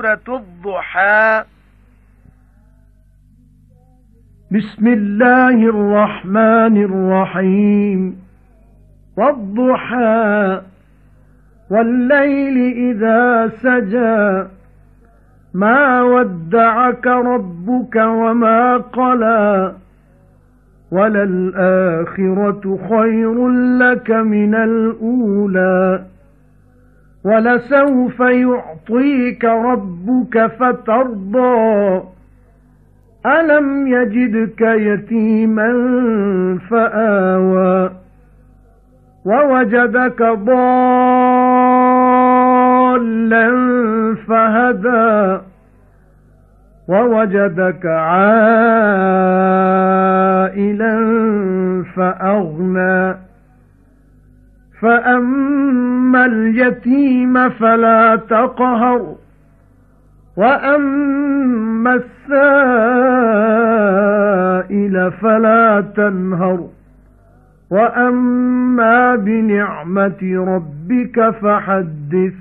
سورة الضحى. بسم الله الرحمن الرحيم. والضحى. والليل إذا سجى. ما ودعك ربك وما قلى. وَلَلْآخِرَةُ خَيْرٌ لَكَ مِنَ الْأُولَى. وَلَسَوْفَ يُعْطِيكَ رَبُّكَ فَتَرْضَى. أَلَمْ يَجِدْكَ يَتِيمًا فَآوَى وَوَجَدَكَ ضَالًّا فَهَدَى وَوَجَدَكَ عَائِلًا فَأَمَّا الْيَتِيمَ فَلَا تَقْهَرْ وَأَمَّا السَّائِلَ فَلَا تَنْهَرْ وَأَمَّا بِنِعْمَةِ رَبِّكَ فَحَدِّثْ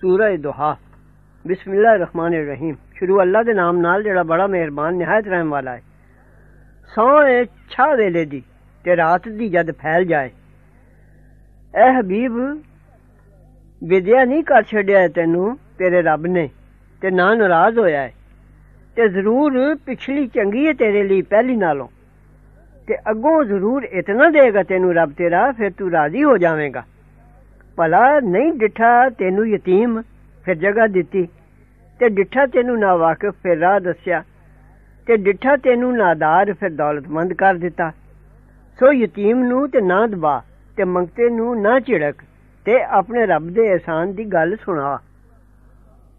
سورہ دوحہ۔ بسم اللہ الرحمن الرحیم۔ شروع اللہ دے نام نال جڑا بڑا مہربان نہایت رحم والا ہے۔ چھا ویلے دی۔ ਤੇ ਰਾਤ ਦੀ ਜਦ ਫੈਲ ਜਾਏ। ਐ ਹਬੀਬ ਵਿਦਿਆ ਨਹੀਂ ਕਰ ਛੱਡਿਆ ਤੈਨੂੰ, ਤੇਰੇ ਰੱਬ ਨੇ, ਤੇ ਨਾ ਨਾਰਾਜ਼ ਹੋਇਆ ਹੈ। ਤੇ ਜ਼ਰੂਰ ਪਿਛਲੀ ਚੰਗੀ ਹੈ ਤੇਰੇ ਲਈ ਪਹਿਲੀ ਨਾਲੋਂ। ਤੇ ਅੱਗੋਂ ਜ਼ਰੂਰ ਇਤਨਾ ਦੇਗਾ ਤੈਨੂੰ ਰੱਬ ਤੇਰਾ, ਫਿਰ ਤੂੰ ਰਾਜ਼ੀ ਹੋ ਜਾਵੇਂਗਾ। ਭਲਾ ਨਹੀਂ ਡਿਠਾ ਤੈਨੂੰ ਯਤੀਮ, ਫਿਰ ਜਗ੍ਹਾ ਦਿੱਤੀ। ਤੇ ਡਿਠਾ ਤੈਨੂੰ ਨਾ ਵਾਕਿਫ ਫਿਰ ਰਾਹ ਦੱਸਿਆ। ਤੇ ਡਿਠਾ ਤੈਨੂੰ ਨਾਦਾਰ, ਫਿਰ ਦੌਲਤਮੰਦ ਕਰ ਦਿੱਤਾ। ਸੋ ਯਤੀਮ ਨੂੰ ਤੇ ਨਾ ਦਬਾ ਤੇ ਮੰਗਤੇ ਨੂੰ ਨਾ ਝਿੜਕ ਤੇ ਆਪਣੇ ਰੱਬ ਦੇ ਇਹਸਾਨ ਦੀ ਗੱਲ ਸੁਣਾ।